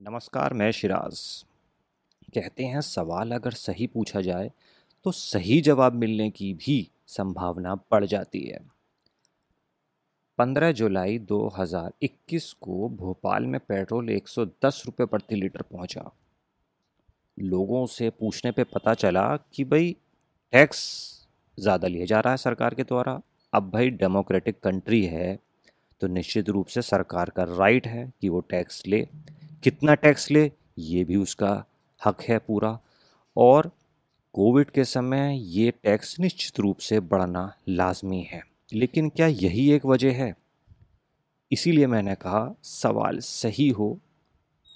नमस्कार, मैं शिराज। कहते हैं, सवाल अगर सही पूछा जाए तो सही जवाब मिलने की भी संभावना बढ़ जाती है। 15 जुलाई 2021 को भोपाल में पेट्रोल 110 रुपए प्रति लीटर पहुँचा। लोगों से पूछने पे पता चला कि भाई, टैक्स ज़्यादा लिया जा रहा है सरकार के द्वारा। अब भाई, डेमोक्रेटिक कंट्री है तो निश्चित रूप से सरकार का राइट है कि वो टैक्स ले। कितना टैक्स ले, ये भी उसका हक है पूरा। और कोविड के समय ये टैक्स निश्चित रूप से बढ़ना लाजमी है। लेकिन क्या यही एक वजह है? इसीलिए मैंने कहा, सवाल सही हो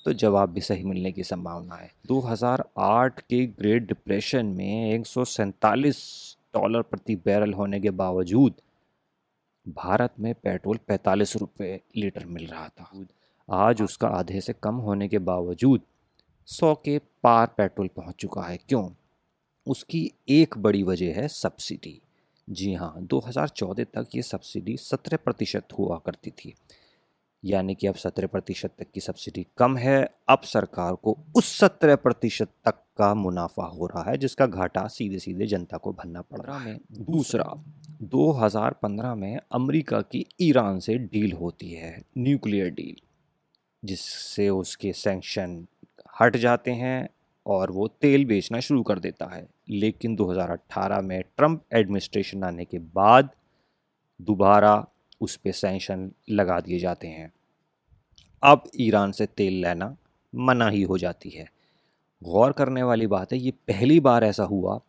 तो जवाब भी सही मिलने की संभावना है। 2008 के ग्रेट डिप्रेशन में एक सौ सैंतालीस डॉलर प्रति बैरल होने के बावजूद भारत में पेट्रोल पैंतालीस रुपये लीटर मिल रहा था। आज उसका आधे से कम होने के बावजूद सौ के पार पेट्रोल पहुँच चुका है। क्यों? उसकी एक बड़ी वजह है सब्सिडी। जी हाँ 2014 तक ये सब्सिडी 17 प्रतिशत हुआ करती थी। यानी कि अब 17 प्रतिशत तक की सब्सिडी कम है। अब सरकार को उस 17 प्रतिशत तक का मुनाफा हो रहा है, जिसका घाटा सीधे सीधे जनता को भरना पड़ रहा है। दूसरा 2015 में अमेरिका की ईरान से डील होती है, न्यूक्लियर डील। जिससे उसके सेंक्शन हट जाते हैं और वो तेल बेचना शुरू कर देता है। लेकिन 2018 में ट्रंप एडमिनिस्ट्रेशन आने के बाद दोबारा उस पर सेंक्शन लगा दिए जाते हैं। अब ईरान से तेल लेना मना ही हो जाती है। गौर करने वाली बात है, ये पहली बार ऐसा हुआ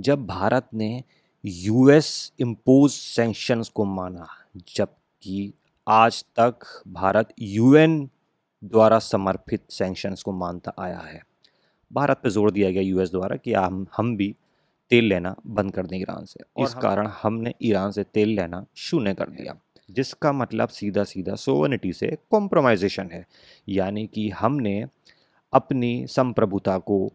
जब भारत ने यूएस इम्पोज सेंक्शंस को माना, जबकि आज तक भारत यूएन द्वारा समर्पित सेंक्शंस को मानता आया है। भारत पर ज़ोर दिया गया यूएस द्वारा कि हम हम भी तेल लेना बंद कर दें ईरान से। इस कारण हमने ईरान से तेल लेना शून्य कर दिया। जिसका मतलब सीधा सीधा सोवनिटी से कॉम्प्रोमाइजेशन है। यानी कि हमने अपनी संप्रभुता को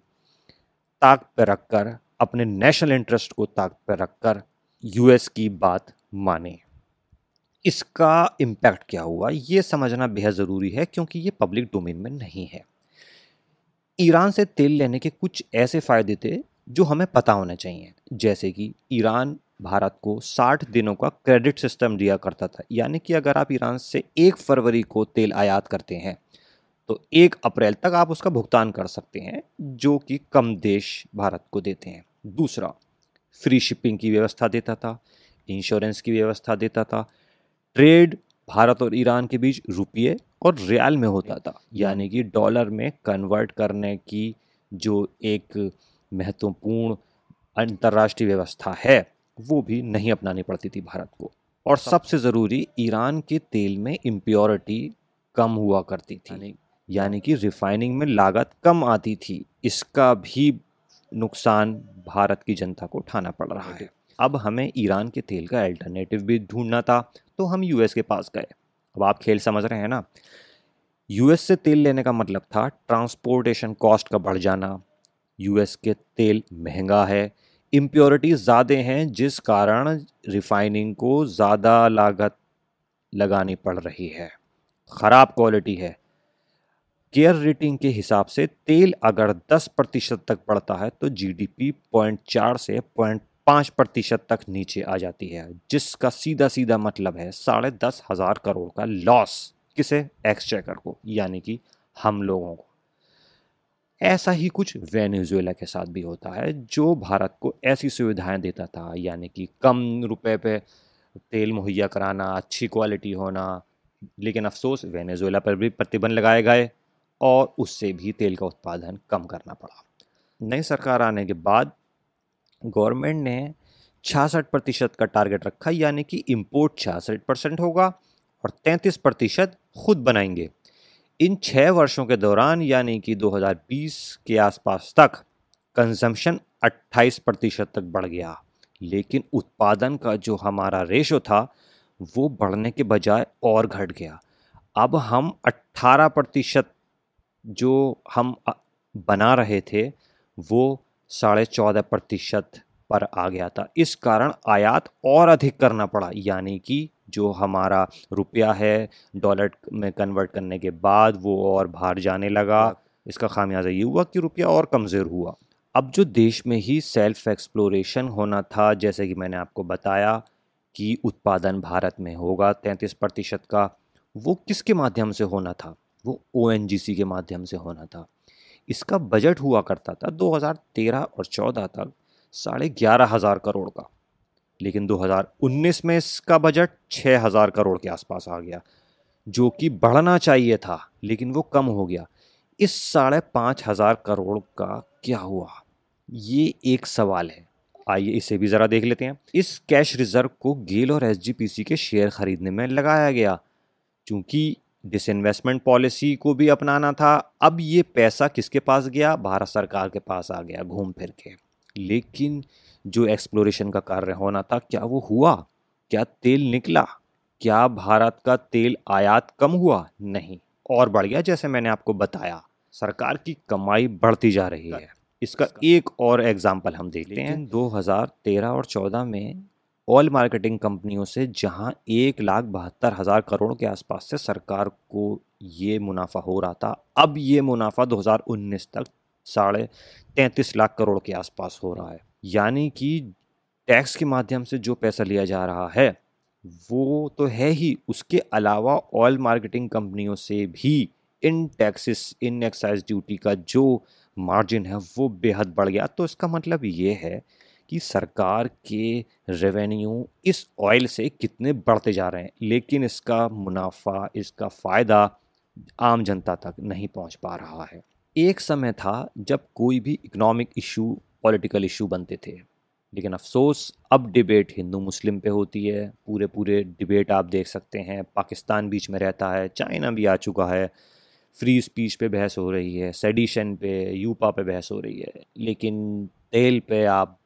ताक पर रखकर अपने नेशनल इंटरेस्ट को ताक पर रखकर यूएस की बात माने। इसका इम्पैक्ट क्या हुआ? ये समझना बेहद ज़रूरी है क्योंकि ये पब्लिक डोमेन में नहीं है। ईरान से तेल लेने के कुछ ऐसे फ़ायदे थे जो हमें पता होने चाहिए। जैसे कि ईरान भारत को 60 दिनों का क्रेडिट सिस्टम दिया करता था। यानी कि अगर आप ईरान से एक फरवरी को तेल आयात करते हैं तो एक अप्रैल तक आप उसका भुगतान कर सकते हैं, जो कि कम देश भारत को देते हैं। दूसरा फ्री शिपिंग की व्यवस्था देता था इंश्योरेंस की व्यवस्था देता था ट्रेड भारत और ईरान के बीच रुपये और रियाल में होता था। यानी कि डॉलर में कन्वर्ट करने की जो एक महत्वपूर्ण अंतर्राष्ट्रीय व्यवस्था है वो भी नहीं अपनानी पड़ती थी भारत को। और सबसे ज़रूरी ईरान के तेल में इम्प्योरिटी कम हुआ करती थी। यानी कि रिफाइनिंग में लागत कम आती थी। इसका भी नुकसान भारत की जनता को उठाना पड़ रहा है। अब हमें ईरान के तेल का अल्टरनेटिव भी ढूंढना था। तो हम यूएस के पास गए। अब आप खेल समझ रहे हैं ना? यूएस से तेल लेने का मतलब था ट्रांसपोर्टेशन कॉस्ट का बढ़ जाना। यूएस के तेल महँगा है। इम्प्योरिटीज ज़्यादा हैं, जिस कारण रिफाइनिंग को ज़्यादा लागत लगानी पड़ रही है। ख़राब क्वालिटी है। केयर रेटिंग के हिसाब से तेल अगर 10 प्रतिशत तक बढ़ता है तो जीडीपी पॉइंट चार से पॉइंट पाँच प्रतिशत तक नीचे आ जाती है, जिसका सीधा सीधा मतलब है साढ़े दस हज़ार करोड़ का लॉस किसे? एक्सचेकर को, यानी कि हम लोगों को। ऐसा ही कुछ वेनेजुएला के साथ भी होता है, जो भारत को ऐसी सुविधाएँ देता था, यानी कि कम रुपए पे तेल मुहैया कराना, अच्छी क्वालिटी होना, लेकिन अफसोस वेनेजुएला पर भी प्रतिबंध लगाए गए और उससे भी तेल का उत्पादन कम करना पड़ा। नई सरकार आने के बाद गवर्नमेंट ने छियासठ प्रतिशत का टारगेट रखा, यानी कि इम्पोर्ट छियासठ परसेंट होगा और तैंतीस प्रतिशत खुद बनाएँगे। इन छः वर्षों के दौरान, यानी कि 2020 के आसपास तक कंजम्पशन 28 प्रतिशत तक बढ़ गया। लेकिन उत्पादन का जो हमारा रेशो था, वो बढ़ने के बजाय और घट गया। अब हम 18 प्रतिशत जो हम बना रहे थे, वो साढ़े चौदह प्रतिशत पर आ गया था। इस कारण आयात और अधिक करना पड़ा यानी कि जो हमारा रुपया है डॉलर में कन्वर्ट करने के बाद वो और बाहर जाने लगा। इसका खामियाजा ये हुआ कि रुपया और कमज़ोर हुआ। अब जो देश में ही सेल्फ एक्सप्लोरेशन होना था जैसे कि मैंने आपको बताया कि उत्पादन भारत में होगा तैंतीस प्रतिशत का वो किसके माध्यम से होना था? वो ओएनजीसी के माध्यम से होना था। इसका बजट हुआ करता था 2013 और 14 तक साढ़े ग्यारह हज़ार करोड़ का। लेकिन 2019 में इसका बजट छः हज़ार करोड़ के आसपास आ गया, जो कि बढ़ना चाहिए था, लेकिन वो कम हो गया। इस साढ़े पाँच हज़ार करोड़ का क्या हुआ? ये एक सवाल है। आइए इसे भी ज़रा देख लेते हैं। इस कैश रिज़र्व को गेल और एसजीपीसी के शेयर खरीदने में लगाया गया, क्योंकि डिसइन्वेस्टमेंट पॉलिसी को भी अपनाना था अब ये पैसा किसके पास गया? भारत सरकार के पास आ गया घूम फिर के। लेकिन जो एक्सप्लोरेशन का कार्य होना था क्या वो हुआ? क्या तेल निकला? क्या भारत का तेल आयात कम हुआ? नहीं। और बढ़ गया जैसे मैंने आपको बताया। सरकार की कमाई बढ़ती जा रही है। इसका एक और एग्ज़ाम्पल हम देखते हैं। 2013 और 14 में ऑयल मार्केटिंग कंपनियों से जहाँ एक लाख बहत्तर हज़ार करोड़ के आसपास से सरकार को ये मुनाफा हो रहा था, अब ये मुनाफा 2019 तक साढ़े तैंतीस लाख करोड़ के आसपास हो रहा है। यानी कि टैक्स के माध्यम से जो पैसा लिया जा रहा है, वो तो है ही। उसके अलावा ऑयल मार्केटिंग कंपनियों से भी इन टैक्सेस इन एक्साइज ड्यूटी का जो मार्जिन है, वो बेहद बढ़ गया। तो इसका मतलब ये है कि सरकार के रेवेन्यू इस ऑयल से कितने बढ़ते जा रहे हैं, लेकिन इसका मुनाफा, इसका फ़ायदा आम जनता तक नहीं पहुँच पा रहा है। एक समय था जब कोई भी इकोनॉमिक इशू पॉलिटिकल इशू बनते थे, लेकिन अफसोस, अब डिबेट हिंदू मुस्लिम पे होती है पूरे पूरे डिबेट आप देख सकते हैं, पाकिस्तान बीच में रहता है, चाइना भी आ चुका है फ्री स्पीच पे बहस हो रही है सेडिशन पे, यूपा पे बहस हो रही है, लेकिन तेल पे आप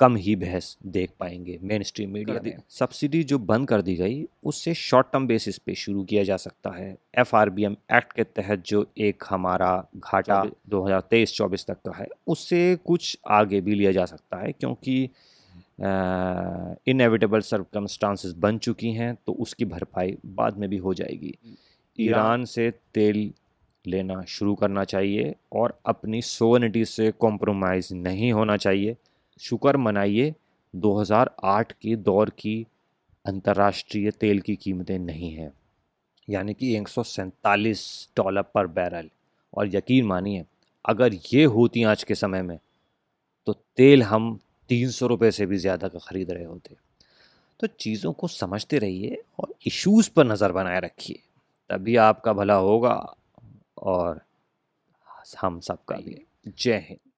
कम ही बहस देख पाएँगे। मेन स्ट्रीम मीडिया में सब्सिडी जो बंद कर दी गई उससे शॉर्ट टर्म बेसिस पे शुरू किया जा सकता है। एफआरबीएम एक्ट के तहत जो एक हमारा घाटा 2023-24 तक का है उससे कुछ आगे भी लिया जा सकता है क्योंकि इनएविटेबल सर्कमस्टांसेस बन चुकी हैं तो उसकी भरपाई बाद में भी हो जाएगी। ईरान से तेल लेना शुरू करना चाहिए और अपनी सोवनिटी से कॉम्प्रोमाइज़ नहीं होना चाहिए। शुक्र मनाइए 2008 के दौर की अंतर्राष्ट्रीय तेल की कीमतें नहीं हैं। यानी कि एक सौ सैंतालीस डॉलर पर बैरल। और यकीन मानिए, अगर ये होती आज के समय में तो तेल हम तीन सौ रुपये से भी ज़्यादा का ख़रीद रहे होते। तो चीज़ों को समझते रहिए और इश्यूज़ पर नज़र बनाए रखिए। तभी आपका भला होगा और हम सबका भी। जय हिंद।